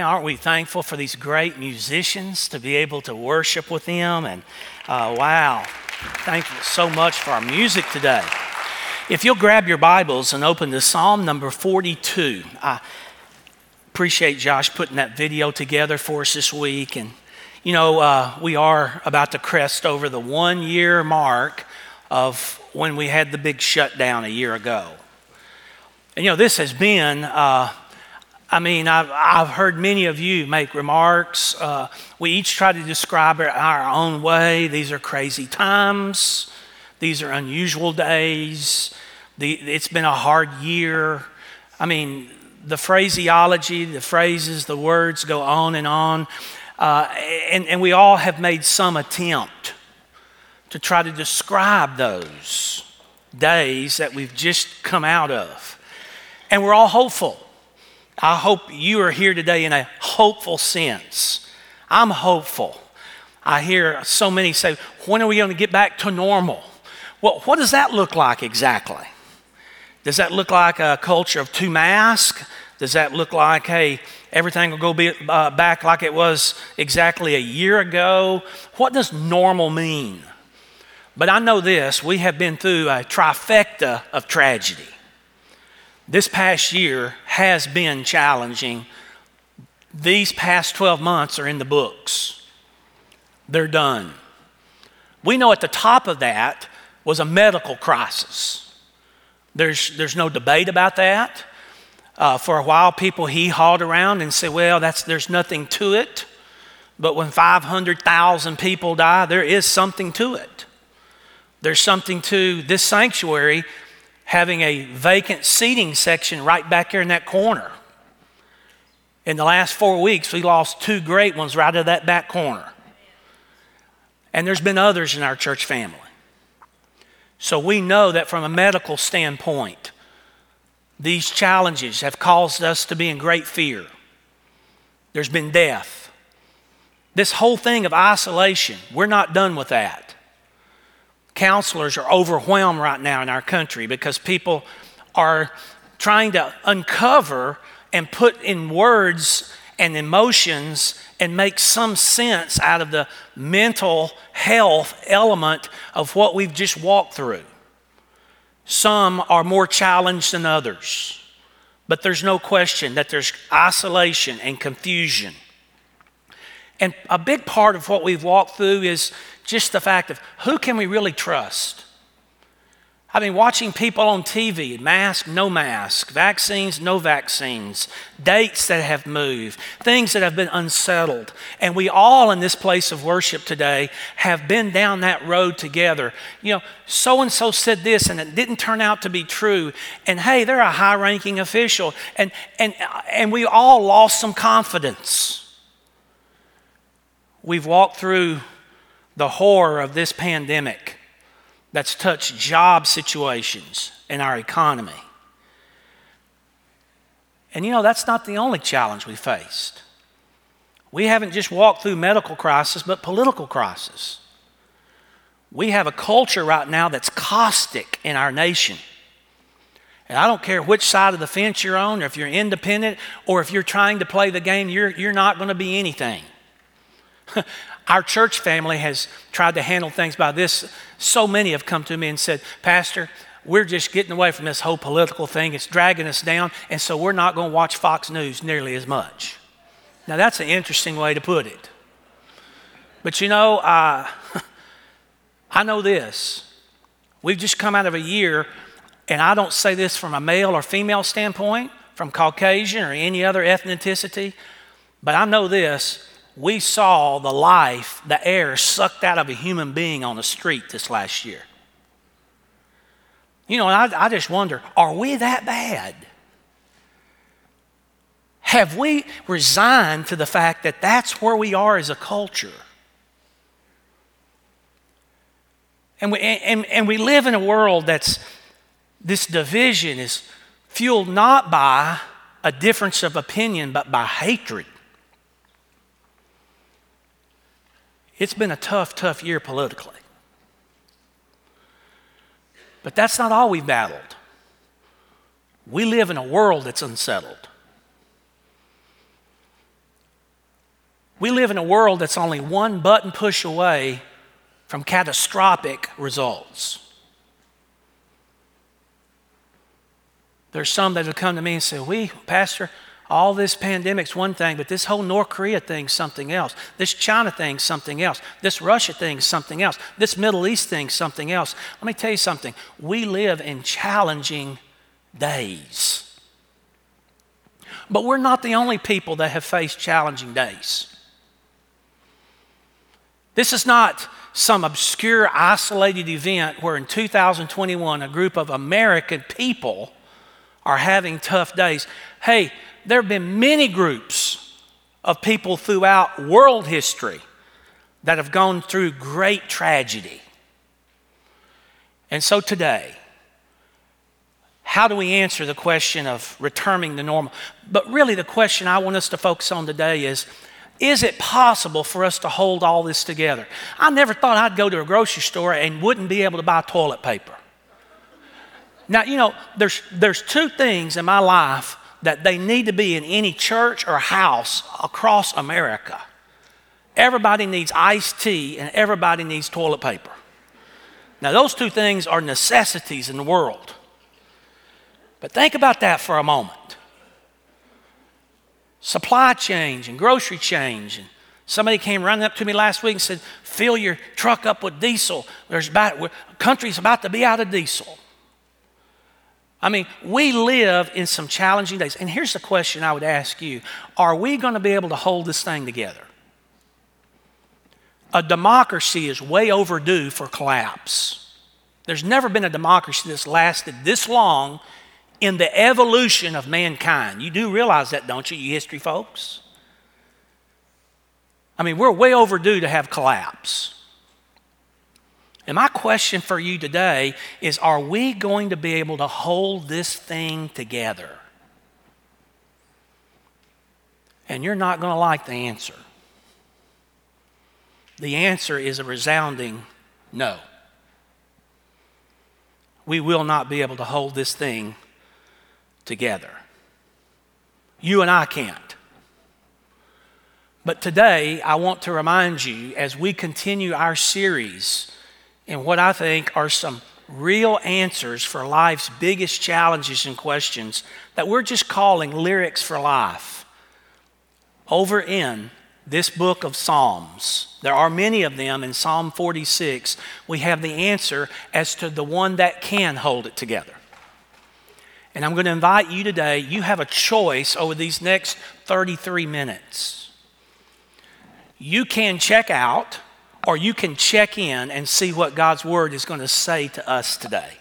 Aren't we thankful for these great musicians to be able to worship with them? And uh, wow, you so much for our music today. If you'll grab your Bibles and open to Psalm number 42, I appreciate Josh putting that video together for us this week. And, you know, uh, we are about to crest over the one year mark of when we had the big shutdown a year ago. And, you know, this has been. Uh, I mean, I've, I've heard many of you make remarks. Uh, we each try to describe it our own way. These are crazy times, these are unusual days. The, it's been a hard year. I mean, the phraseology, the phrases, the words go on and on. Uh, and, and we all have made some attempt to try to describe those days that we've just come out of. And we're all hopeful. I hope you are here today in a hopeful sense. I'm hopeful. I hear so many say, when are we going to get back to normal? Well, what does that look like exactly? Does that look like a culture of two masks? Does that look like, hey, everything will go be, uh, back like it was exactly a year ago? What does normal mean? But I know this we have been through a trifecta of tragedy this past year has been challenging. These past 12 months are in the books, they're done. We know at the top of that was a medical crisis. There's, there's no debate about that. Uh, for a while, people he hauled around and said, well, that's, there's nothing to it. But when 500,000 people die, there is something to it. There's something to this sanctuary having a vacant seating section right back here in that corner. In the last four weeks, we lost two great ones right at that back corner. And there's been others in our church family. So we know that from a medical standpoint, these challenges have caused us to be in great fear. There's been death. This whole thing of isolation, we're not done with that counselors are overwhelmed right now in our country because people are trying to uncover and put in words and emotions and make some sense out of the mental health element of what we've just walked through. Some are more challenged than others, but there's no question that there's isolation and confusion. And a big part of what we've walked through is just the fact of who can we really trust? I mean, watching people on TV, mask, no mask, vaccines, no vaccines, dates that have moved, things that have been unsettled. And we all in this place of worship today have been down that road together. You know, so and so said this and it didn't turn out to be true. And hey, they're a high ranking official. And, and, and we all lost some confidence. We've walked through the horror of this pandemic that's touched job situations in our economy. And you know, that's not the only challenge we faced. We haven't just walked through medical crisis, but political crisis. We have a culture right now that's caustic in our nation. And I don't care which side of the fence you're on, or if you're independent, or if you're trying to play the game, you're, you're not going to be anything. Our church family has tried to handle things by this. So many have come to me and said, Pastor, we're just getting away from this whole political thing. It's dragging us down, and so we're not going to watch Fox News nearly as much. Now, that's an interesting way to put it. But you know, uh, I know this. We've just come out of a year, and I don't say this from a male or female standpoint, from Caucasian or any other ethnicity, but I know this we saw the life, the air sucked out of a human being on the street this last year. You know, I, I just wonder are we that bad? Have we resigned to the fact that that's where we are as a culture? And we, and, and we live in a world that's, this division is fueled not by a difference of opinion, but by hatred. It's been a tough, tough year politically. But that's not all we've battled. We live in a world that's unsettled. We live in a world that's only one button push away from catastrophic results. There's some that have come to me and say, We, Pastor, all this pandemic's one thing, but this whole North Korea thing's something else. This China thing's something else. This Russia thing's something else. This Middle East thing's something else. Let me tell you something. We live in challenging days. But we're not the only people that have faced challenging days. This is not some obscure, isolated event where in 2021 a group of American people are having tough days. Hey, there have been many groups of people throughout world history that have gone through great tragedy. And so today, how do we answer the question of returning to normal? But really, the question I want us to focus on today is is it possible for us to hold all this together? I never thought I'd go to a grocery store and wouldn't be able to buy toilet paper. Now, you know, there's, there's two things in my life that they need to be in any church or house across America. Everybody needs iced tea and everybody needs toilet paper. Now, those two things are necessities in the world. But think about that for a moment. Supply change and grocery change. And somebody came running up to me last week and said, Fill your truck up with diesel. There's about, the country's about to be out of diesel. I mean, we live in some challenging days. And here's the question I would ask you Are we going to be able to hold this thing together? A democracy is way overdue for collapse. There's never been a democracy that's lasted this long in the evolution of mankind. You do realize that, don't you, you history folks? I mean, we're way overdue to have collapse. And my question for you today is Are we going to be able to hold this thing together? And you're not going to like the answer. The answer is a resounding no. We will not be able to hold this thing together. You and I can't. But today, I want to remind you as we continue our series in what I think are some real answers for life's biggest challenges and questions that we're just calling lyrics for life. Over in this book of Psalms, there are many of them in Psalm 46. We have the answer as to the one that can hold it together. And I'm going to invite you today, you have a choice over these next 33 minutes. You can check out or you can check in and see what God's Word is going to say to us today.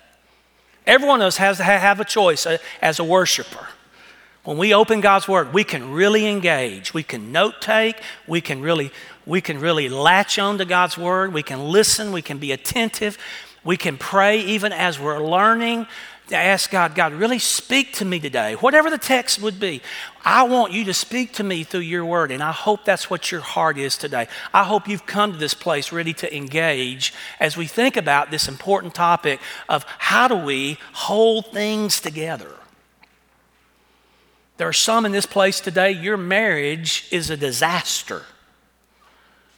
Every one of us has to have a choice uh, as a worshiper. When we open God's Word, we can really engage. We can note take. We can really, we can really latch on to God's Word. We can listen. We can be attentive. We can pray even as we're learning to ask God, God, really speak to me today. Whatever the text would be, I want you to speak to me through your word. And I hope that's what your heart is today. I hope you've come to this place ready to engage as we think about this important topic of how do we hold things together. There are some in this place today, your marriage is a disaster.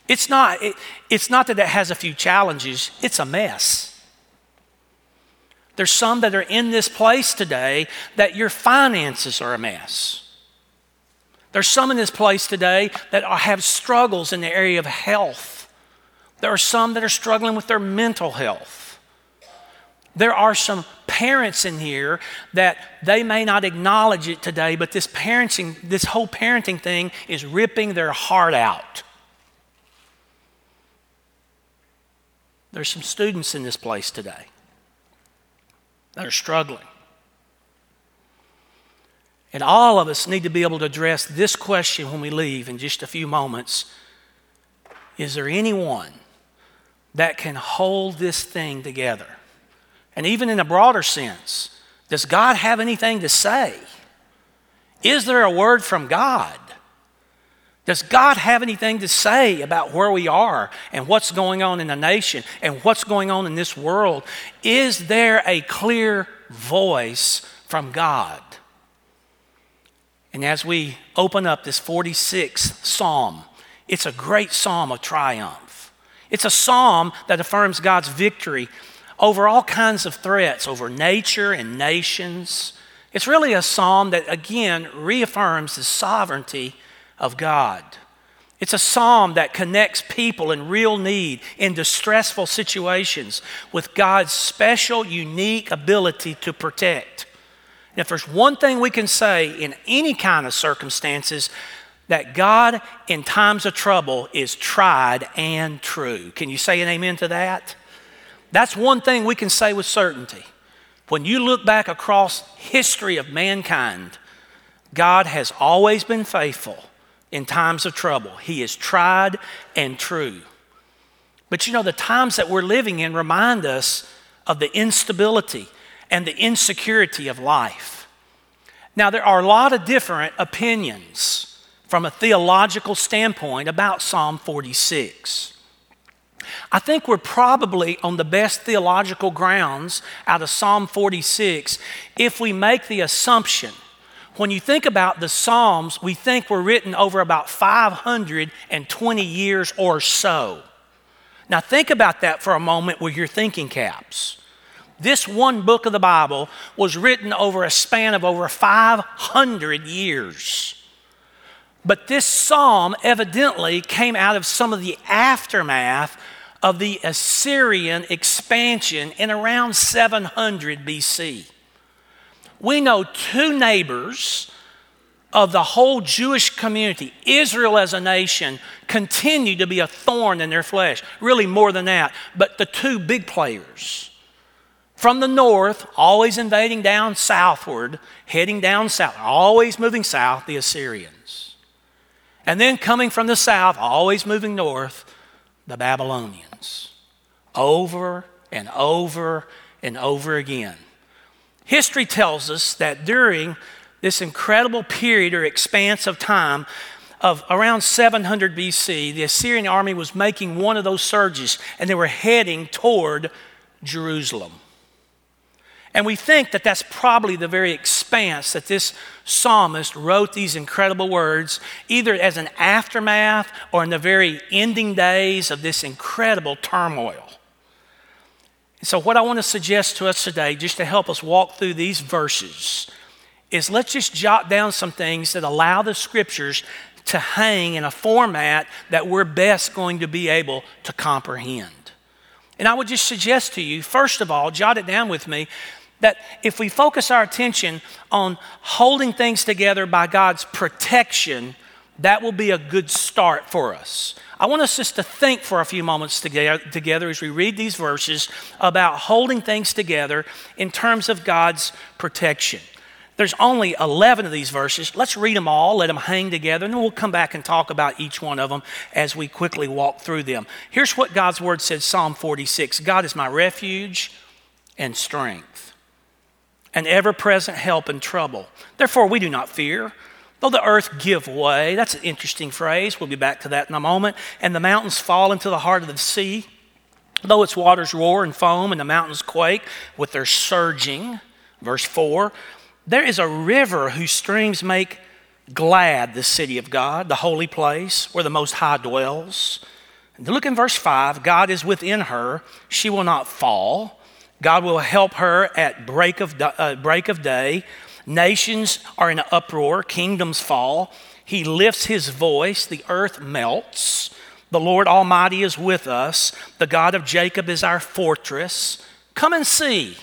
It's not, it, it's not that it has a few challenges, it's a mess. There's some that are in this place today that your finances are a mess. There's some in this place today that have struggles in the area of health. There are some that are struggling with their mental health. There are some parents in here that they may not acknowledge it today, but this parenting, this whole parenting thing is ripping their heart out. There's some students in this place today that are struggling. And all of us need to be able to address this question when we leave in just a few moments Is there anyone that can hold this thing together? And even in a broader sense, does God have anything to say? Is there a word from God? Does God have anything to say about where we are and what's going on in the nation and what's going on in this world? Is there a clear voice from God? And as we open up this 46th Psalm, It's a great psalm of triumph. It's a psalm that affirms God's victory over all kinds of threats, over nature and nations. It's really a psalm that, again, reaffirms the sovereignty of God. It's a psalm that connects people in real need, in distressful situations, with God's special, unique ability to protect. And if there's one thing we can say in any kind of circumstances, that God in times of trouble is tried and true. Can you say an amen to that? That's one thing we can say with certainty. When you look back across history of mankind, God has always been faithful in times of trouble. He is tried and true. But you know, the times that we're living in remind us of the instability and the insecurity of life. Now, there are a lot of different opinions from a theological standpoint about Psalm 46. I think we're probably on the best theological grounds out of Psalm 46 if we make the assumption. When you think about the Psalms, we think were written over about 520 years or so. Now, think about that for a moment with your thinking caps. This one book of the Bible was written over a span of over 500 years. But this psalm evidently came out of some of the aftermath of the Assyrian expansion in around 700 BC. We know two neighbors of the whole Jewish community, Israel as a nation, continued to be a thorn in their flesh. Really, more than that. But the two big players from the north, always invading down southward, heading down south, always moving south, the Assyrians. And then coming from the south, always moving north, the Babylonians. Over and over and over again. History tells us that during this incredible period or expanse of time of around 700 BC, the Assyrian army was making one of those surges and they were heading toward Jerusalem. And we think that that's probably the very expanse that this psalmist wrote these incredible words, either as an aftermath or in the very ending days of this incredible turmoil. So, what I want to suggest to us today, just to help us walk through these verses, is let's just jot down some things that allow the scriptures to hang in a format that we're best going to be able to comprehend. And I would just suggest to you, first of all, jot it down with me, that if we focus our attention on holding things together by God's protection, that will be a good start for us. I want us just to think for a few moments together, as we read these verses about holding things together in terms of God's protection. There's only 11 of these verses. Let's read them all, let them hang together, and then we'll come back and talk about each one of them as we quickly walk through them. Here's what God's word says Psalm 46 God is my refuge and strength an ever present help in trouble. Therefore, we do not fear. Though the earth give way, that's an interesting phrase. We'll be back to that in a moment. And the mountains fall into the heart of the sea. Though its waters roar and foam and the mountains quake with their surging. Verse 4 There is a river whose streams make glad the city of God, the holy place where the Most High dwells. And look in verse 5 God is within her, she will not fall. God will help her at break of, uh, break of day. Nations are in an uproar, kingdoms fall. He lifts his voice, the earth melts. The Lord Almighty is with us. The God of Jacob is our fortress. Come and see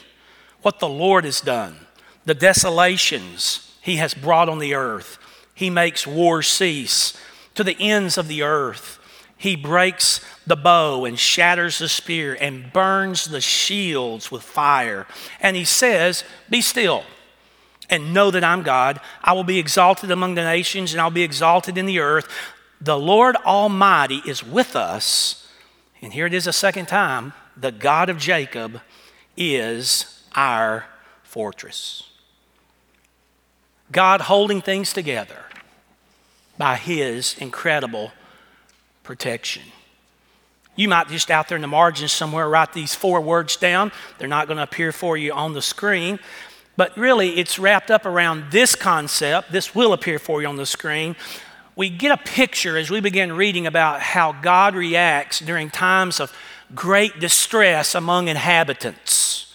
what the Lord has done, the desolations he has brought on the earth. He makes war cease to the ends of the earth. He breaks the bow and shatters the spear and burns the shields with fire. And he says, Be still and know that I'm God. I will be exalted among the nations and I'll be exalted in the earth. The Lord Almighty is with us. And here it is a second time the God of Jacob is our fortress. God holding things together by his incredible protection. You might just out there in the margins somewhere write these four words down. They're not going to appear for you on the screen. But really, it's wrapped up around this concept. This will appear for you on the screen. we get a picture as we begin reading about how God reacts during times of great distress among inhabitants.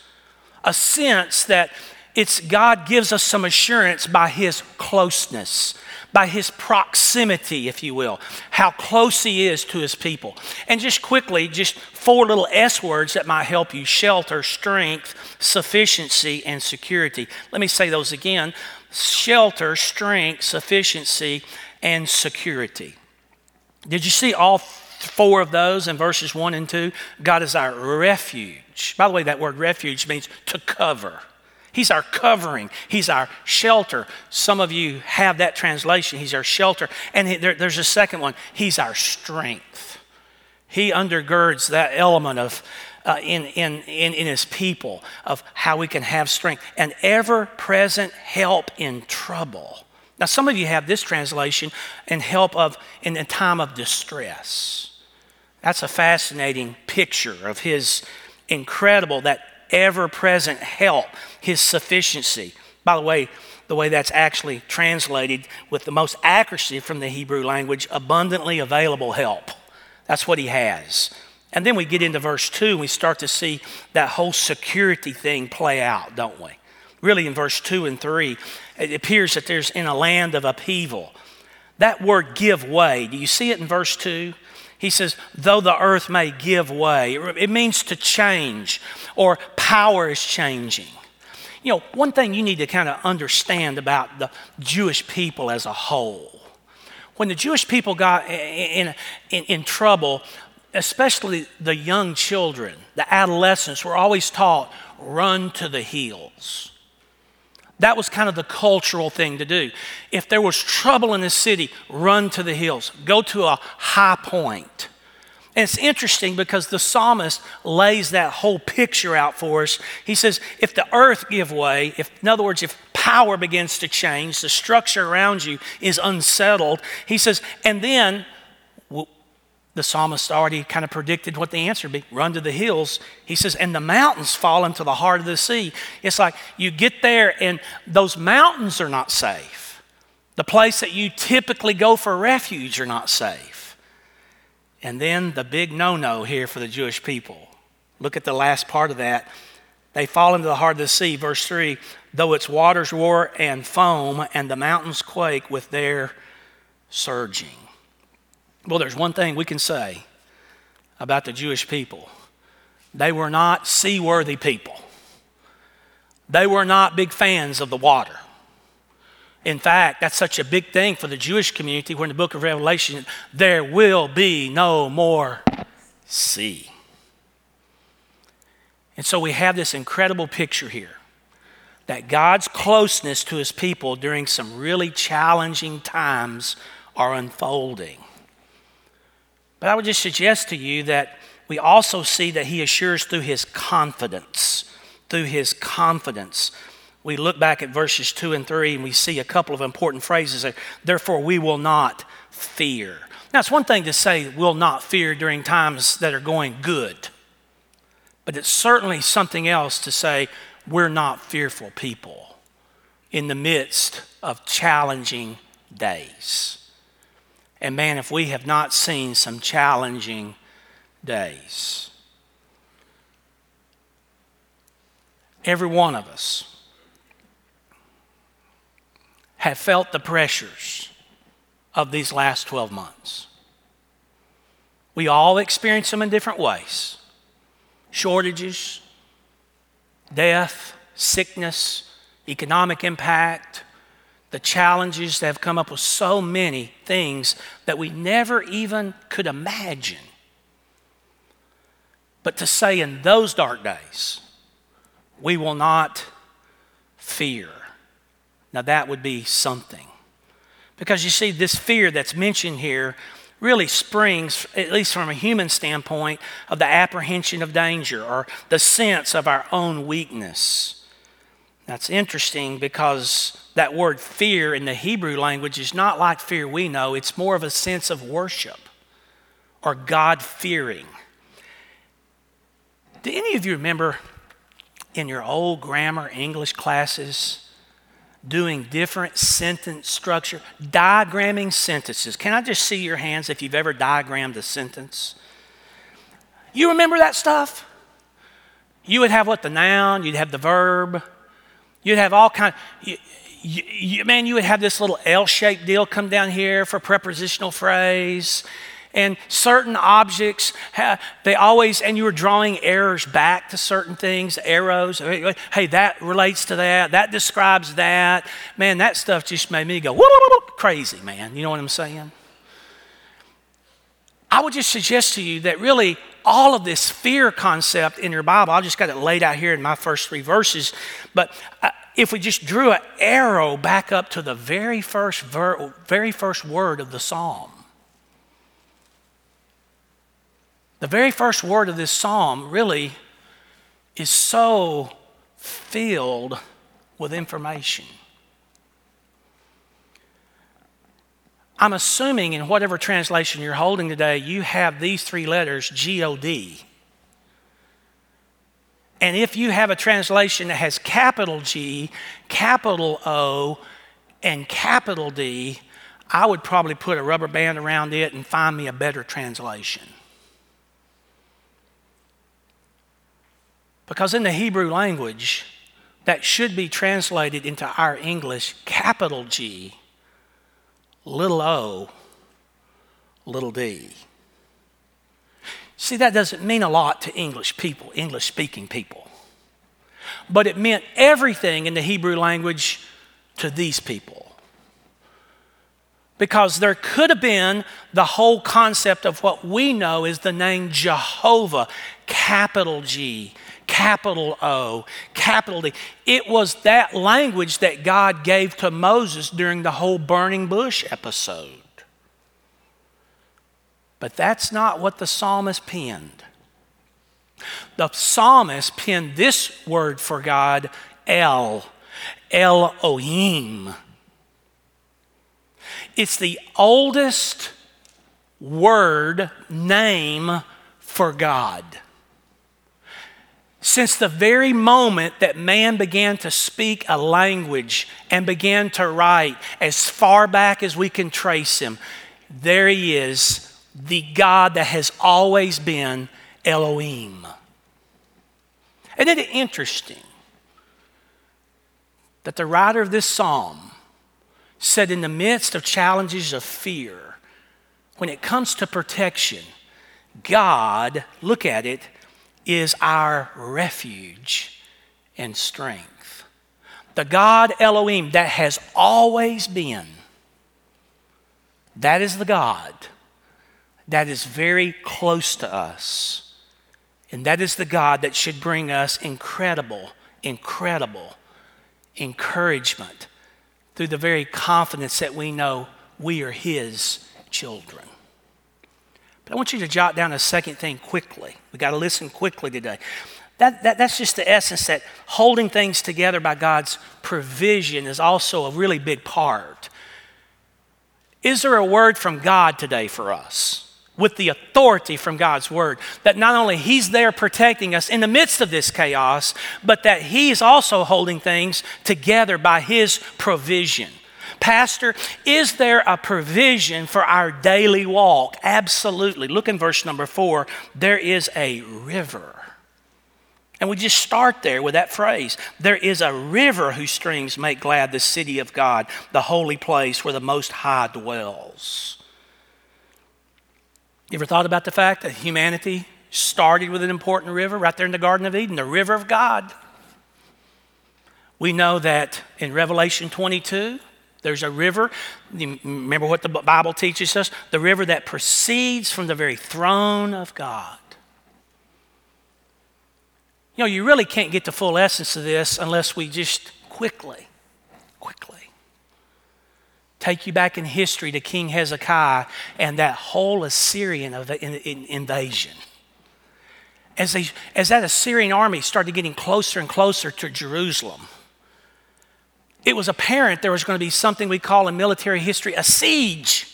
A sense that it's God gives us some assurance by his closeness, by his proximity, if you will, how close he is to his people. And just quickly, just four little S words that might help you shelter, strength, sufficiency, and security. Let me say those again shelter, strength, sufficiency, and security. Did you see all four of those in verses 1 and 2? God is our refuge. By the way, that word refuge means to cover. He's our covering. He's our shelter. Some of you have that translation. He's our shelter. And there, there's a second one. He's our strength. He undergirds that element of uh, in, in, in, in his people of how we can have strength and ever present help in trouble. Now, some of you have this translation and help of in a time of distress. That's a fascinating picture of his incredible, that ever present help, his sufficiency. By the way, the way that's actually translated with the most accuracy from the Hebrew language abundantly available help. That's what he has. And then we get into verse 2 and we start to see that whole security thing play out, don't we? Really, in verse 2 and 3, it appears that there's in a land of upheaval. That word give way, do you see it in verse 2? He says, though the earth may give way, it means to change or power is changing. You know, one thing you need to kind of understand about the Jewish people as a whole. When the Jewish people got in, in, in trouble, especially the young children, the adolescents, were always taught run to the hills. That was kind of the cultural thing to do. If there was trouble in the city, run to the hills, go to a high point. And it's interesting because the psalmist lays that whole picture out for us. He says, if the earth give way, if, in other words, if power begins to change, the structure around you is unsettled, he says, and then the psalmist already kind of predicted what the answer would be run to the hills. He says, and the mountains fall into the heart of the sea. It's like you get there and those mountains are not safe. The place that you typically go for refuge are not safe. And then the big no no here for the Jewish people. Look at the last part of that. They fall into the heart of the sea, verse 3 though its waters roar and foam, and the mountains quake with their surging. Well, there's one thing we can say about the Jewish people they were not seaworthy people, they were not big fans of the water. In fact, that's such a big thing for the Jewish community where in the book of Revelation, there will be no more sea. And so we have this incredible picture here that God's closeness to his people during some really challenging times are unfolding. But I would just suggest to you that we also see that he assures through his confidence. Through his confidence. We look back at verses 2 and 3 and we see a couple of important phrases there. Therefore, we will not fear. Now, it's one thing to say we will not fear during times that are going good, but it's certainly something else to say we're not fearful people in the midst of challenging days. And man, if we have not seen some challenging days, every one of us have felt the pressures of these last 12 months. We all experience them in different ways shortages, death, sickness, economic impact, the challenges that have come up with so many things that we never even could imagine. But to say in those dark days, we will not fear. Now, that would be something. Because you see, this fear that's mentioned here really springs, at least from a human standpoint, of the apprehension of danger or the sense of our own weakness. That's interesting because that word fear in the Hebrew language is not like fear we know, it's more of a sense of worship or God fearing. Do any of you remember in your old grammar English classes doing different sentence structure, diagramming sentences. Can I just see your hands if you've ever diagrammed a sentence? You remember that stuff? You would have what the noun, you'd have the verb, you'd have all kind. You, you, man, you would have this little L-shaped deal come down here for prepositional phrase. And certain objects they always and you were drawing errors back to certain things arrows. Hey that relates to that that describes that. Man that stuff just made me go crazy man. You know what i'm saying? I would just suggest to you that really all of this fear concept in your bible. I just got it laid out here in my first three verses. But uh, if we just drew an arrow back up to the very first ver- very first word of the psalm. The very first word of this psalm really is so filled with information. I'm assuming in whatever translation you're holding today, you have these three letters G O D. And if you have a translation that has capital G, capital O, and capital D, I would probably put a rubber band around it and find me a better translation. Because in the Hebrew language, that should be translated into our English capital G, little o, little d. See, that doesn't mean a lot to English people, English speaking people. But it meant everything in the Hebrew language to these people. Because there could have been the whole concept of what we know is the name Jehovah, capital G, capital O, capital D. It was that language that God gave to Moses during the whole burning bush episode. But that's not what the psalmist penned. The psalmist penned this word for God, El, Elohim. It's the oldest word, name for God. Since the very moment that man began to speak a language and began to write, as far back as we can trace him, there he is, the God that has always been Elohim. Isn't it interesting that the writer of this psalm said, in the midst of challenges of fear, when it comes to protection, God, look at it, is our refuge and strength. The God Elohim that has always been, that is the God that is very close to us. And that is the God that should bring us incredible, incredible encouragement through the very confidence that we know we are His children. But I want you to jot down a second thing quickly. We got to listen quickly today. That, that, that's just the essence that holding things together by God's provision is also a really big part. Is there a word from God today for us? With the authority from God's word, that not only He's there protecting us in the midst of this chaos, but that He's also holding things together by His provision. Pastor, is there a provision for our daily walk? Absolutely. Look in verse number four. There is a river. And we just start there with that phrase. There is a river whose streams make glad the city of God, the holy place where the Most High dwells. You ever thought about the fact that humanity started with an important river right there in the Garden of Eden, the river of God? We know that in Revelation 22, there's a river. Remember what the Bible teaches us? The river that proceeds from the very throne of God. You know, you really can't get the full essence of this unless we just quickly, quickly take you back in history to King Hezekiah and that whole Assyrian invasion. As, they, as that Assyrian army started getting closer and closer to Jerusalem, it was apparent there was going to be something we call in military history a siege.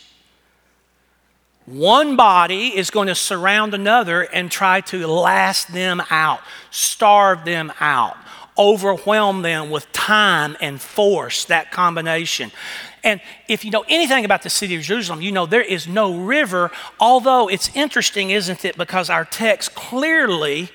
One body is going to surround another and try to last them out, starve them out, overwhelm them with time and force, that combination. And if you know anything about the city of Jerusalem, you know there is no river, although it's interesting, isn't it? Because our text clearly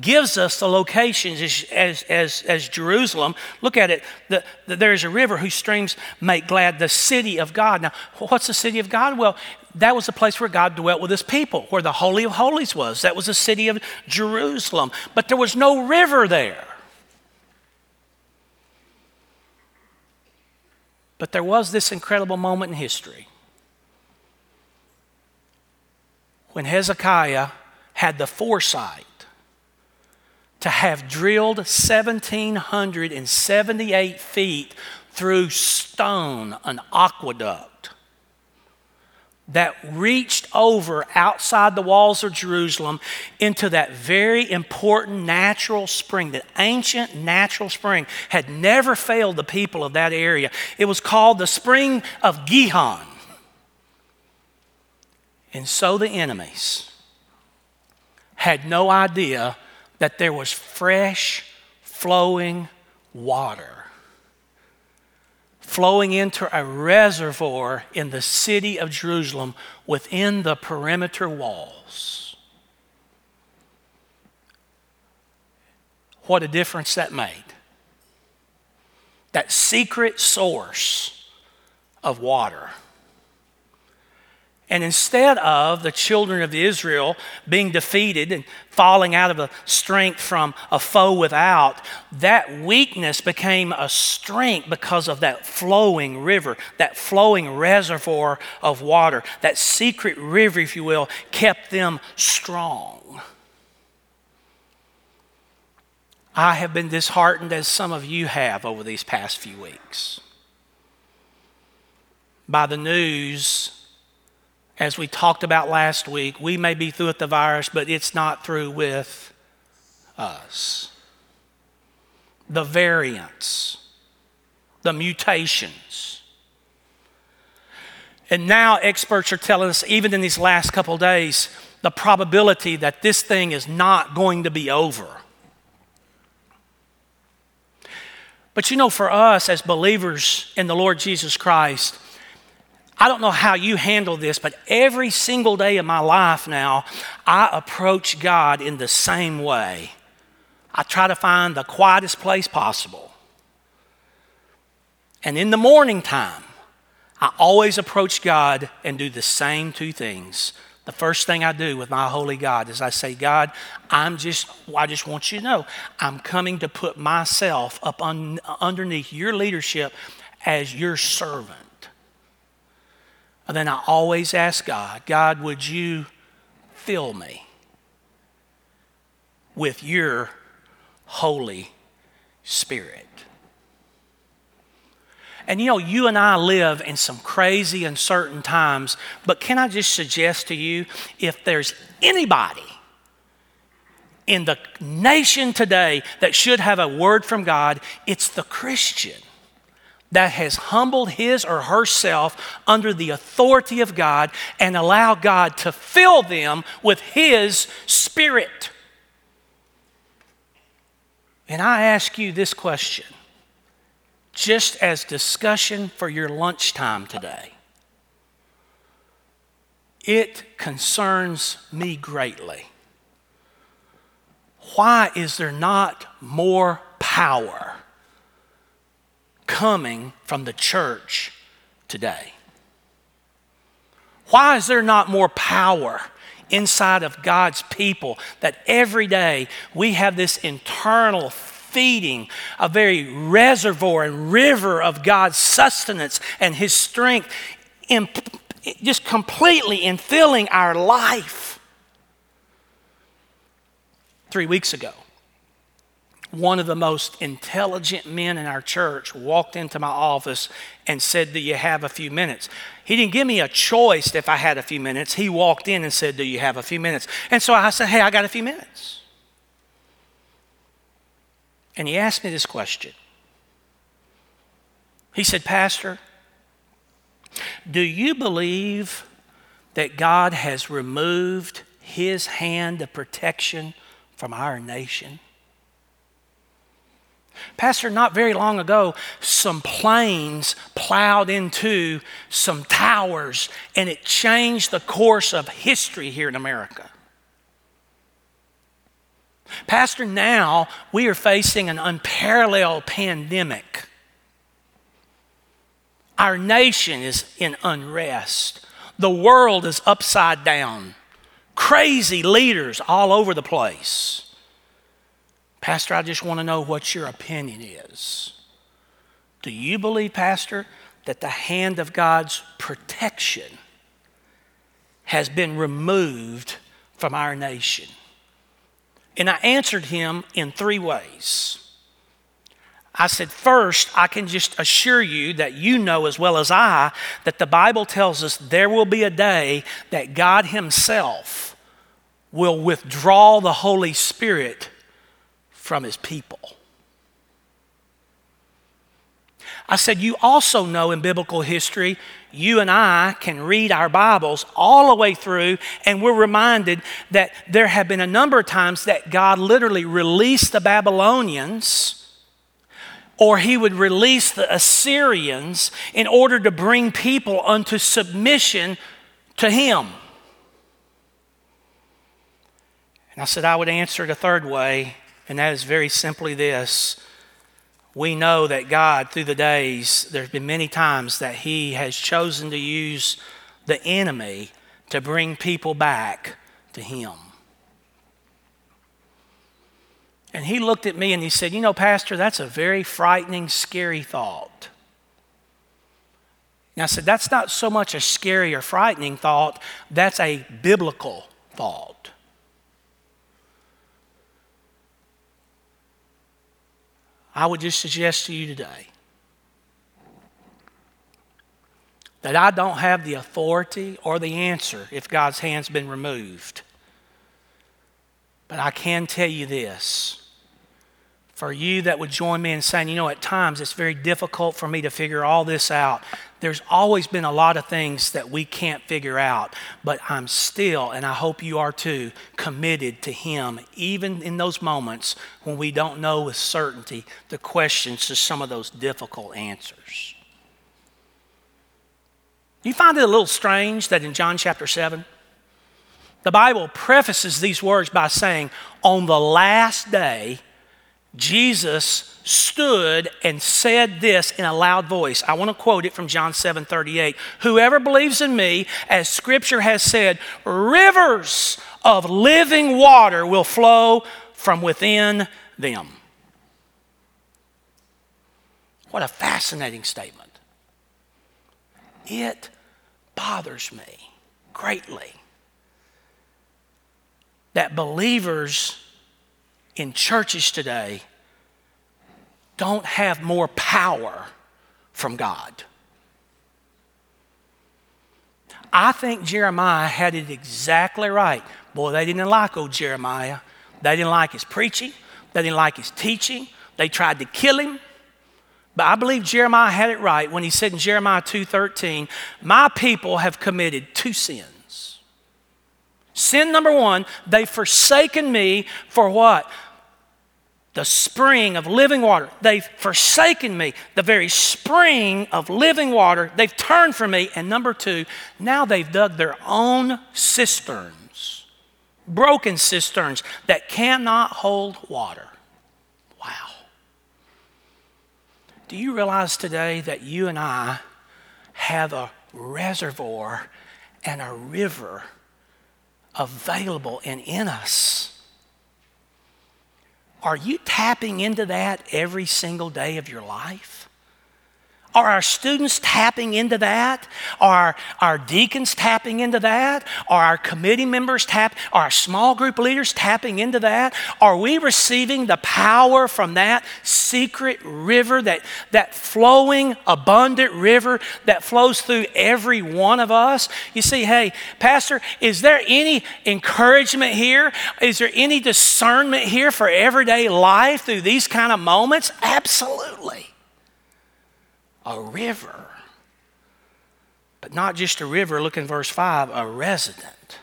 gives us the locations as, as, as, as Jerusalem. Look at it. The, the, there is a river whose streams make glad the city of God. Now, what's the city of God? Well, that was the place where God dwelt with his people, where the Holy of Holies was. That was the city of Jerusalem. But there was no river there. But there was this incredible moment in history when Hezekiah had the foresight to have drilled 1,778 feet through stone an aqueduct that reached over outside the walls of Jerusalem into that very important natural spring, that ancient natural spring had never failed the people of that area. It was called the spring of Gihon. And so the enemies had no idea that there was fresh, flowing water flowing into a reservoir in the city of Jerusalem within the perimeter walls. What a difference that made. That secret source of water and instead of the children of Israel being defeated and falling out of a strength from a foe without, that weakness became a strength because of that flowing river, that flowing reservoir of water. That secret river, if you will, kept them strong. I have been disheartened, as some of you have over these past few weeks, by the news as we talked about last week, we may be through with the virus, but it's not through with us. The variants, the mutations. And now experts are telling us, even in these last couple days, the probability that this thing is not going to be over. But you know, for us as believers in the Lord Jesus Christ, I don't know how you handle this, but every single day of my life now, I approach God in the same way. I try to find the quietest place possible. And in the morning time, I always approach God and do the same two things. The first thing I do with my holy God is I say, God, I'm just, I just want you to know, I'm coming to put myself up underneath your leadership as your servant. And then I always ask God, God, would you fill me with your Holy Spirit? And you know, you and I live in some crazy, uncertain times, but can I just suggest to you if there's anybody in the nation today that should have a word from God, it's the Christian that has humbled his or herself under the authority of God and allow God to fill them with his spirit. And I ask you this question, just as discussion for your lunchtime today. It concerns me greatly. Why is there not more power? Coming from the church today? Why is there not more power inside of God's people that every day we have this internal feeding, a very reservoir and river of God's sustenance and His strength, in, just completely infilling our life? Three weeks ago, one of the most intelligent men in our church walked into my office and said, Do you have a few minutes? He didn't give me a choice if I had a few minutes. He walked in and said, Do you have a few minutes? And so I said, Hey, I got a few minutes. And he asked me this question. He said, Pastor, do you believe that God has removed his hand of protection from our nation? Pastor, not very long ago, some planes plowed into some towers and it changed the course of history here in America. Pastor, now we are facing an unparalleled pandemic. Our nation is in unrest. The world is upside down. Crazy leaders all over the place. Pastor, I just want to know what your opinion is. Do you believe, Pastor, that the hand of God's protection has been removed from our nation? And I answered him in three ways. I said, First, I can just assure you that you know as well as I that the Bible tells us there will be a day that God Himself will withdraw the Holy Spirit from his people. I said, You also know in biblical history, you and I can read our Bibles all the way through, and we're reminded that there have been a number of times that God literally released the Babylonians or he would release the Assyrians in order to bring people unto submission to him. And I said, I would answer it a third way and that is very simply this we know that God, through the days, there's been many times that He has chosen to use the enemy to bring people back to Him. And he looked at me and he said, You know, Pastor, that's a very frightening, scary thought. And I said, That's not so much a scary or frightening thought, that's a biblical thought. I would just suggest to you today that I don't have the authority or the answer if God's hand's been removed. But I can tell you this for you that would join me in saying, you know, at times it's very difficult for me to figure all this out. There's always been a lot of things that we can't figure out, but I'm still, and I hope you are too, committed to Him, even in those moments when we don't know with certainty the questions to some of those difficult answers. You find it a little strange that in John chapter 7, the Bible prefaces these words by saying, On the last day, Jesus stood and said this in a loud voice. I want to quote it from John 7 38. Whoever believes in me, as scripture has said, rivers of living water will flow from within them. What a fascinating statement. It bothers me greatly that believers in churches today don't have more power from God. I think Jeremiah had it exactly right. Boy, they didn't like old Jeremiah. They didn't like his preaching. They didn't like his teaching. They tried to kill him. But I believe Jeremiah had it right when he said in Jeremiah 2:13, "My people have committed two sins. Sin number 1, they've forsaken me for what? The spring of living water. They've forsaken me, the very spring of living water. They've turned from me. And number two, now they've dug their own cisterns, broken cisterns that cannot hold water. Wow. Do you realize today that you and I have a reservoir and a river available and in us? Are you tapping into that every single day of your life? Are our students tapping into that? Are our deacons tapping into that? Are our committee members tap? Are our small group leaders tapping into that? Are we receiving the power from that secret river, that, that flowing, abundant river that flows through every one of us? You see, hey, Pastor, is there any encouragement here? Is there any discernment here for everyday life through these kind of moments? Absolutely a river. But not just a river, look in verse 5, a resident.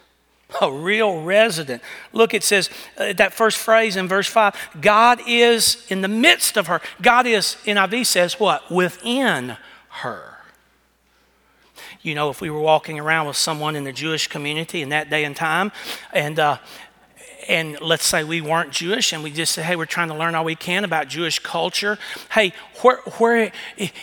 a real resident. Look, it says uh, that first phrase in verse 5 God is in the midst of her. God is, NIV says, what? Within her. You know, if we were walking around with someone in the Jewish community in that day and time, and uh, and let's say we weren't Jewish and we just say, hey, we're trying to learn all we can about Jewish culture. Hey, where, where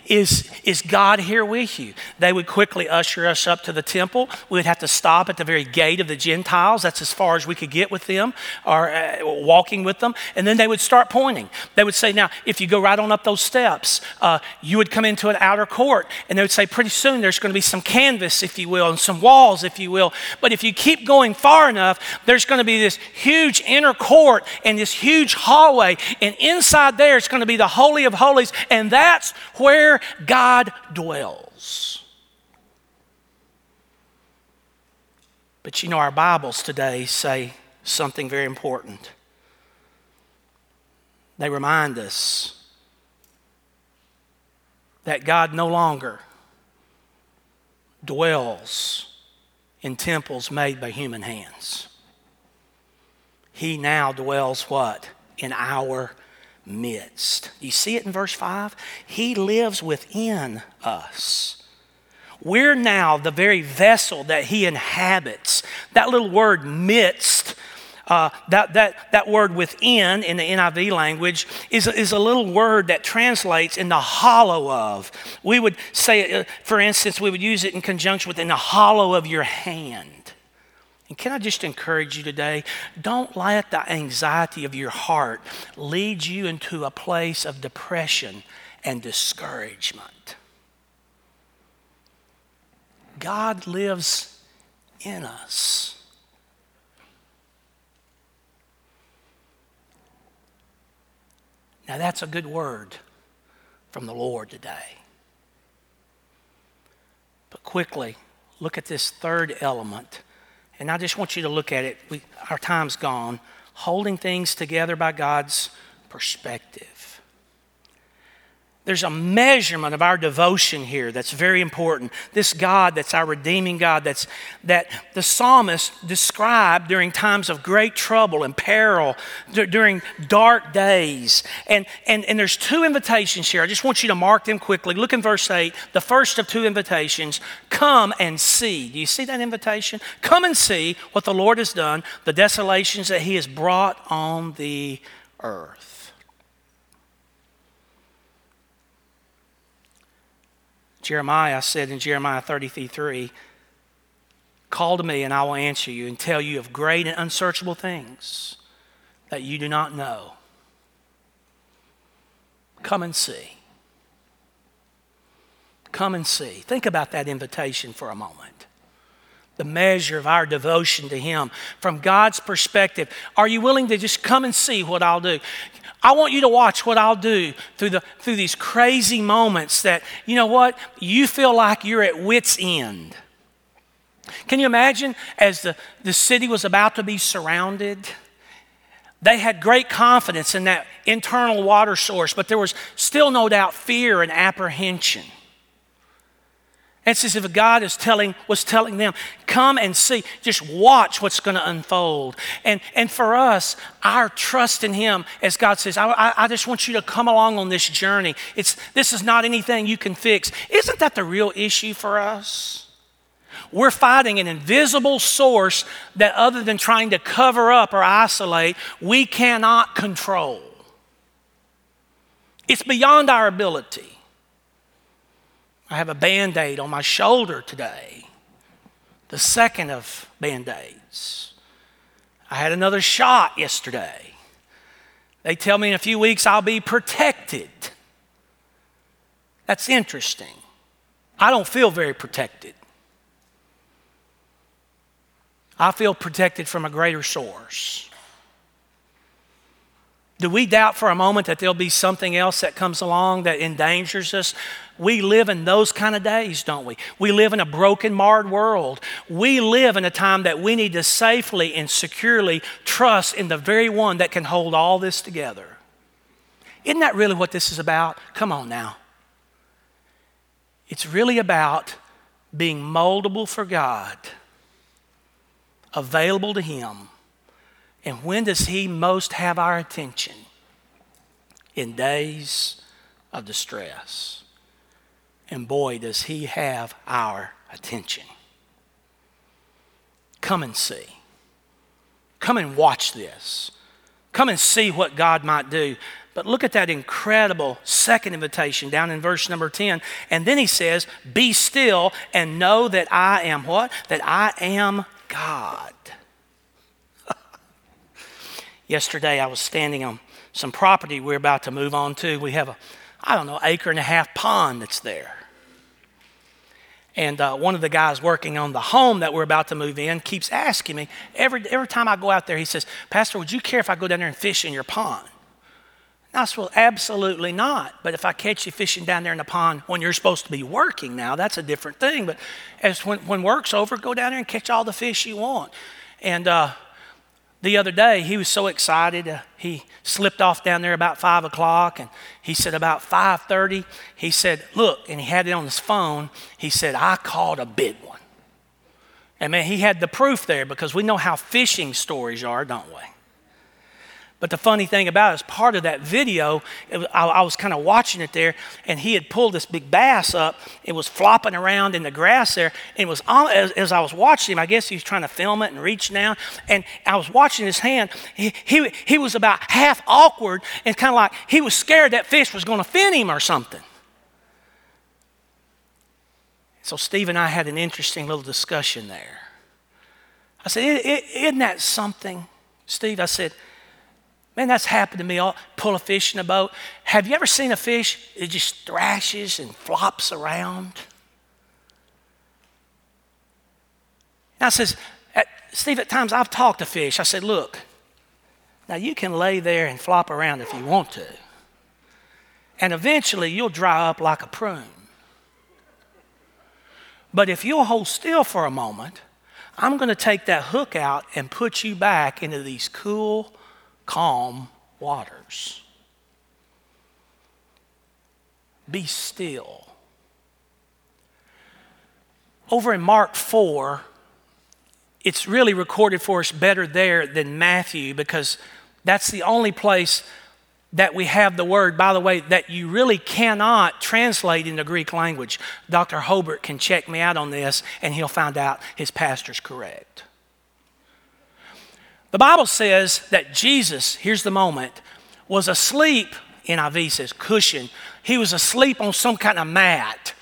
is, is God here with you? They would quickly usher us up to the temple. We would have to stop at the very gate of the Gentiles. That's as far as we could get with them or uh, walking with them. And then they would start pointing. They would say, now, if you go right on up those steps, uh, you would come into an outer court. And they would say, pretty soon there's going to be some canvas, if you will, and some walls, if you will. But if you keep going far enough, there's going to be this huge inner court and this huge hallway. And inside there, it's going to be the Holy of Holies and that's where God dwells. But you know, our Bibles today say something very important. They remind us that God no longer dwells in temples made by human hands. He now dwells what? In our midst. You see it in verse 5? He lives within us. We're now the very vessel that He inhabits. That little word midst, uh, that, that, that word within in the NIV language is, is a little word that translates in the hollow of. We would say, uh, for instance, we would use it in conjunction with in the hollow of your hand. And can I just encourage you today? Don't let the anxiety of your heart lead you into a place of depression and discouragement. God lives in us. Now, that's a good word from the Lord today. But quickly, look at this third element and I just want you to look at it. We, our time's gone. Holding things together by God's perspective. There's a measurement of our devotion here that's very important. This God that's our redeeming God, that's, that the psalmist described during times of great trouble and peril, d- during dark days. And, and, and there's two invitations here. I just want you to mark them quickly. Look in verse 8, the first of two invitations come and see. Do you see that invitation? Come and see what the Lord has done, the desolations that He has brought on the earth. Jeremiah said in Jeremiah 33 Call to me, and I will answer you and tell you of great and unsearchable things that you do not know. Come and see. Come and see. Think about that invitation for a moment. The measure of our devotion to Him from God's perspective. Are you willing to just come and see what I'll do? I want you to watch what I'll do through, the, through these crazy moments that, you know what, you feel like you're at wit's end. Can you imagine as the, the city was about to be surrounded? They had great confidence in that internal water source, but there was still no doubt fear and apprehension. It's as if God is telling, was telling them, come and see, just watch what's going to unfold. And, and for us, our trust in Him, as God says, I, I just want you to come along on this journey. It's, this is not anything you can fix. Isn't that the real issue for us? We're fighting an invisible source that, other than trying to cover up or isolate, we cannot control. It's beyond our ability. I have a band aid on my shoulder today, the second of band aids. I had another shot yesterday. They tell me in a few weeks I'll be protected. That's interesting. I don't feel very protected. I feel protected from a greater source. Do we doubt for a moment that there'll be something else that comes along that endangers us? We live in those kind of days, don't we? We live in a broken, marred world. We live in a time that we need to safely and securely trust in the very one that can hold all this together. Isn't that really what this is about? Come on now. It's really about being moldable for God available to Him. And when does He most have our attention? In days of distress. And boy, does He have our attention. Come and see. Come and watch this. Come and see what God might do. But look at that incredible second invitation down in verse number 10. And then he says, Be still and know that I am what? That I am God. Yesterday I was standing on some property we're about to move on to. We have a, I don't know, acre and a half pond that's there. And uh, one of the guys working on the home that we're about to move in keeps asking me every, every time I go out there, he says, Pastor, would you care if I go down there and fish in your pond? And I said, Well, absolutely not. But if I catch you fishing down there in the pond when you're supposed to be working now, that's a different thing. But as when, when work's over, go down there and catch all the fish you want. And uh, the other day he was so excited uh, he slipped off down there about five o'clock and he said about 5.30 he said look and he had it on his phone he said i caught a big one. And man he had the proof there because we know how fishing stories are don't we but the funny thing about it is, part of that video, I, I, was kind of watching it there, and he had pulled this big bass up. It was flopping around in the grass there, and it was as, as I was watching him. I guess he was trying to film it and reach down, and I was watching his hand. He, he, he was about half awkward and kind of like he was scared that fish was going to fin him or something. So Steve and I had an interesting little discussion there. I said, "Isn't that something, Steve?" I said. Man, that's happened to me. I'll pull a fish in a boat. Have you ever seen a fish that just thrashes and flops around? And I says, at, Steve, at times I've talked to fish. I said, look, now you can lay there and flop around if you want to. And eventually you'll dry up like a prune. But if you'll hold still for a moment, I'm going to take that hook out and put you back into these cool, calm waters. Be still. Over in Mark 4, it's really recorded for us better there than Matthew because that's the only place that we have the word, by the way, that you really cannot translate into Greek language. Dr. Hobart can check me out on this and he'll find out his pastor's correct. The Bible says that Jesus, here's the moment, was asleep, NIV says cushion. He was asleep on some kind of mat.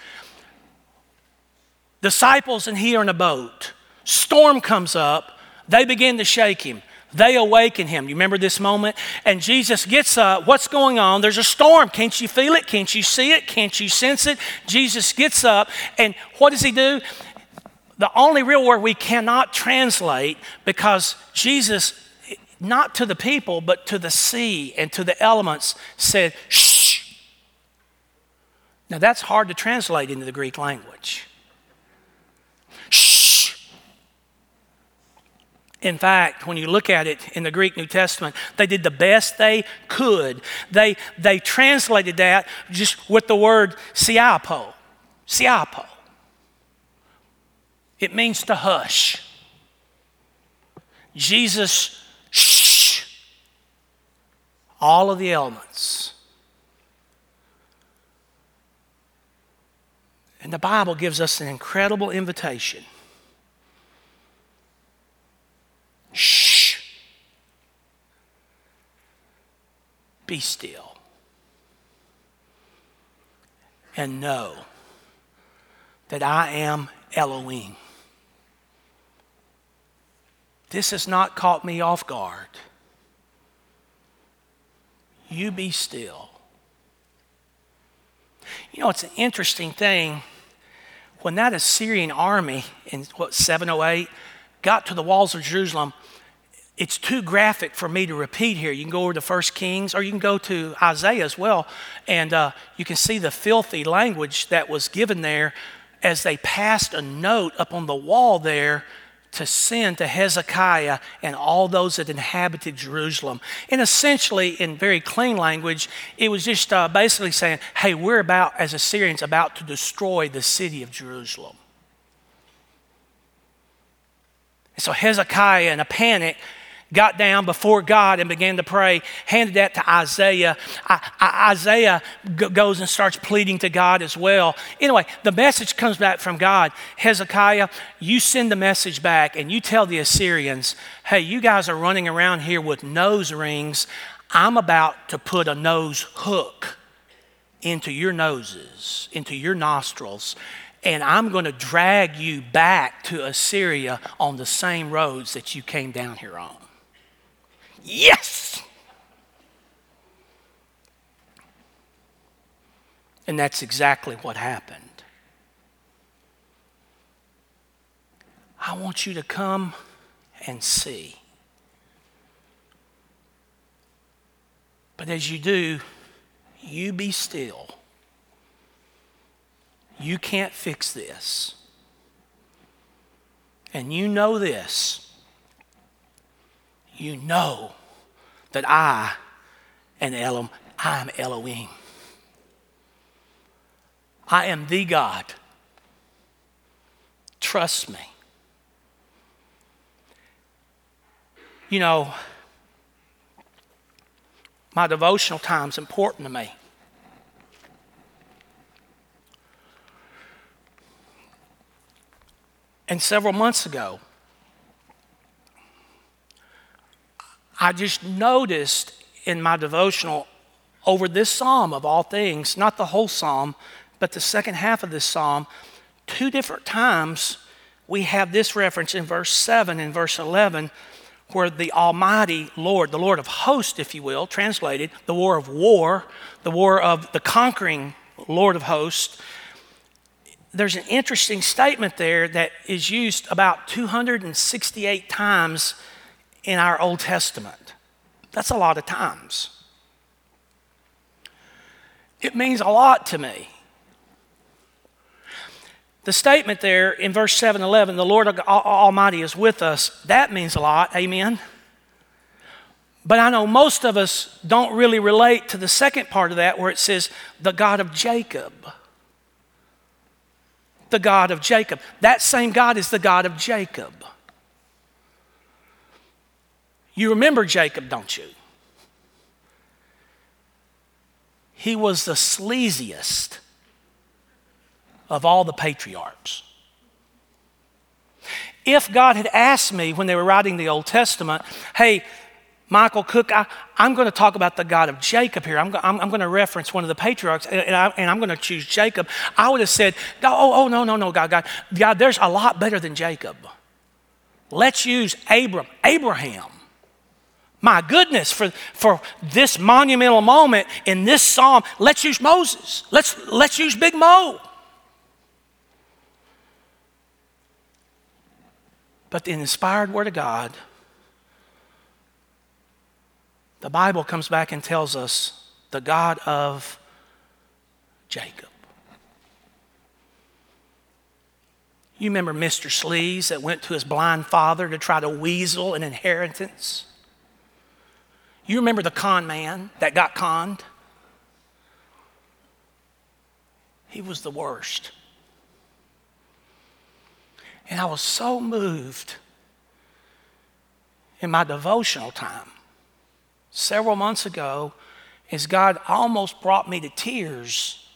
Disciples and he are in a boat. Storm comes up. They begin to shake him. They awaken him. You remember this moment? And Jesus gets up. What's going on? There's a storm. Can't you feel it? Can't you see it? Can't you sense it? Jesus gets up. And what does he do? The only real word we cannot translate because Jesus, not to the people, but to the sea and to the elements, said, shh. Now that's hard to translate into the Greek language. Shh. In fact, when you look at it in the Greek New Testament, they did the best they could. They, they translated that just with the word siapo. Siapo. It means to hush. Jesus, shh, all of the elements. And the Bible gives us an incredible invitation. Shh. Be still. And know that I am Elohim. This has not caught me off guard. You be still. You know, it's an interesting thing. When that Assyrian army in what, 708 got to the walls of Jerusalem, it's too graphic for me to repeat here. You can go over to First Kings or you can go to Isaiah as well, and uh, you can see the filthy language that was given there as they passed a note up on the wall there to send to Hezekiah and all those that inhabited Jerusalem. And essentially, in very clean language, it was just uh, basically saying, hey, we're about, as Assyrians, about to destroy the city of Jerusalem. so Hezekiah, in a panic, got down before God and began to pray, handed that to Isaiah. I, I, Isaiah g- goes and starts pleading to God as well. Anyway, the message comes back from God Hezekiah, you send the message back and you tell the Assyrians, hey, you guys are running around here with nose rings. I'm about to put a nose hook into your noses, into your nostrils, and I'm going to drag you back to Assyria on the same roads that you came down here on. Yes! And that's exactly what happened. I want you to come and see. But as you do, you be still. You can't fix this. And you know this you know that I am Elohim, I am Elohim. I am the God. Trust me. You know, my devotional time is important to me. And several months ago, I just noticed in my devotional over this psalm of all things, not the whole psalm, but the second half of this psalm, two different times we have this reference in verse 7 and verse 11 where the Almighty Lord, the Lord of hosts, if you will, translated, the war of war, the war of the conquering Lord of hosts, there's an interesting statement there that is used about 268 times in our Old Testament. That's a lot of times. It means a lot to me. The statement there in verse 7 11, the Lord Almighty is with us, that means a lot. Amen. But I know most of us don't really relate to the second part of that where it says, the God of Jacob. The God of Jacob. That same God is the God of Jacob. You remember Jacob, don't you? He was the sleaziest of all the patriarchs. If God had asked me when they were writing the Old Testament, hey, Michael Cook, I, am going to talk about the God of Jacob here. I'm, I'm, I'm going to reference one of the patriarchs, and, I, am going to choose Jacob. I would have said, oh, oh, oh, no, no, no, God, God, God, there's a lot better than Jacob. Let's use Abram, Abraham. My goodness, for, for this monumental moment in this psalm, let's use Moses. Let's, let's use Big Mo. But the inspired Word of God, the Bible comes back and tells us the God of Jacob. You remember Mr. Sleaze that went to his blind father to try to weasel an inheritance? You remember the con man that got conned? He was the worst. And I was so moved in my devotional time several months ago as God almost brought me to tears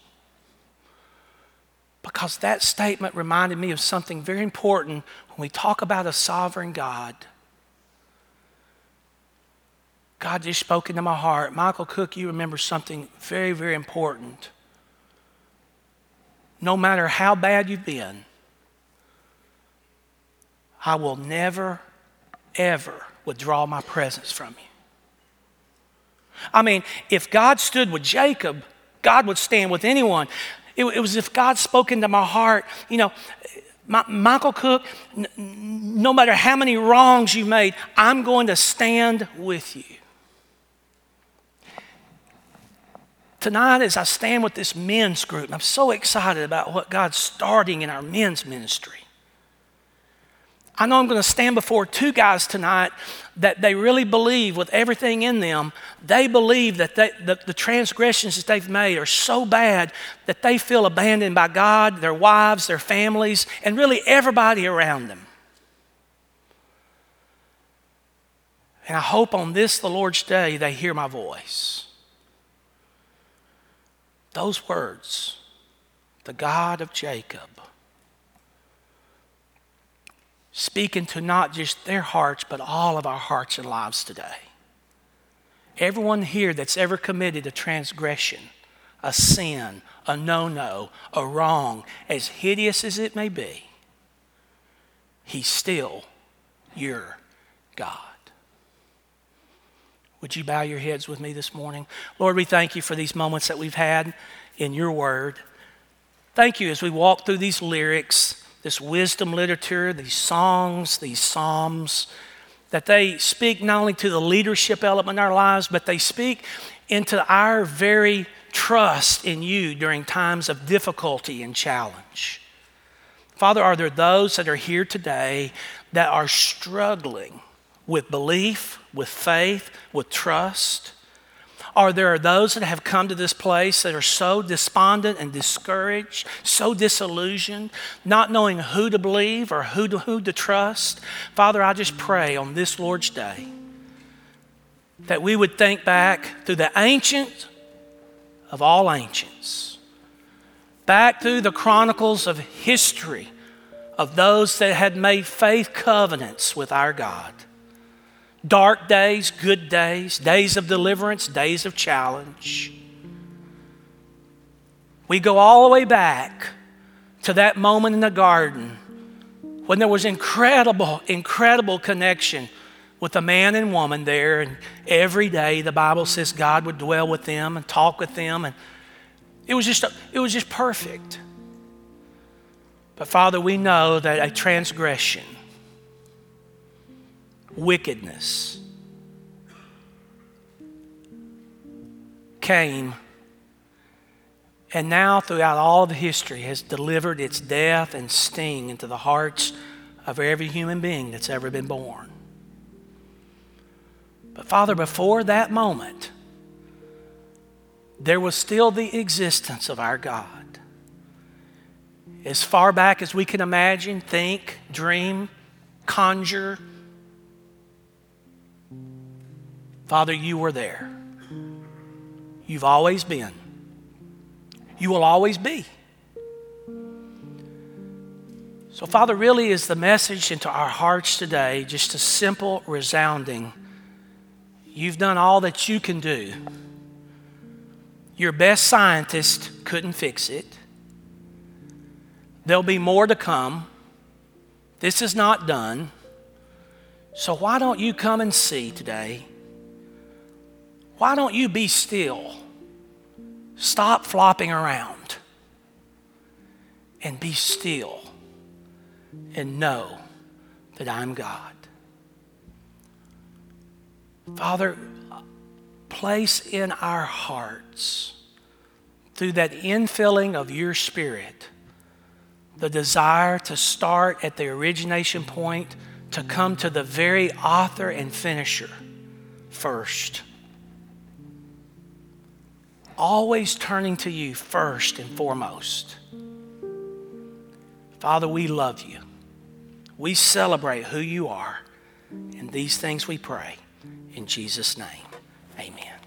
because that statement reminded me of something very important when we talk about a sovereign God. God just spoke into my heart. Michael Cook, you remember something very, very important. No matter how bad you've been, I will never, ever withdraw my presence from you. I mean, if God stood with Jacob, God would stand with anyone. It, it was if God spoke into my heart, you know, my, Michael Cook, n- no matter how many wrongs you made, I'm going to stand with you. Tonight, as I stand with this men's group, I'm so excited about what God's starting in our men's ministry. I know I'm going to stand before two guys tonight that they really believe with everything in them, they believe that they, the, the transgressions that they've made are so bad that they feel abandoned by God, their wives, their families, and really everybody around them. And I hope on this, the Lord's day, they hear my voice. Those words, the God of Jacob, speaking to not just their hearts, but all of our hearts and lives today. Everyone here that's ever committed a transgression, a sin, a no no, a wrong, as hideous as it may be, He's still your God. Would you bow your heads with me this morning? Lord, we thank you for these moments that we've had in your word. Thank you as we walk through these lyrics, this wisdom literature, these songs, these psalms, that they speak not only to the leadership element in our lives, but they speak into our very trust in you during times of difficulty and challenge. Father, are there those that are here today that are struggling with belief, with faith, with trust? Are there those that have come to this place that are so despondent and discouraged, so disillusioned, not knowing who to believe or who to, who to trust? Father, I just pray on this Lord's Day that we would think back through the ancient of all ancients, back through the chronicles of history of those that had made faith covenants with our God. Dark days, good days, days of deliverance, days of challenge. We go all the way back to that moment in the garden when there was incredible, incredible connection with a man and woman there. And every day the Bible says God would dwell with them and talk with them. And it was just, it was just perfect. But Father, we know that a transgression, wickedness, came and now throughout all of history has delivered its death and sting into the hearts of every human being that's ever been born. But Father, before that moment, there was still the existence of our God as far back as we can imagine, think, dream, conjure. Father, you were there. You've always been. You will always be. So, Father, really is the message into our hearts today just a simple, resounding you've done all that you can do. Your best scientist couldn't fix it. There'll be more to come. This is not done. So, why don't you come and see today? Why don't you be still? Stop flopping around and be still and know that I'm God. Father, place in our hearts through that infilling of your Spirit the desire to start at the origination point, to come to the very author and finisher first. Always turning to you first and foremost. Father, we love you. We celebrate who you are. And these things we pray in Jesus' name. Amen.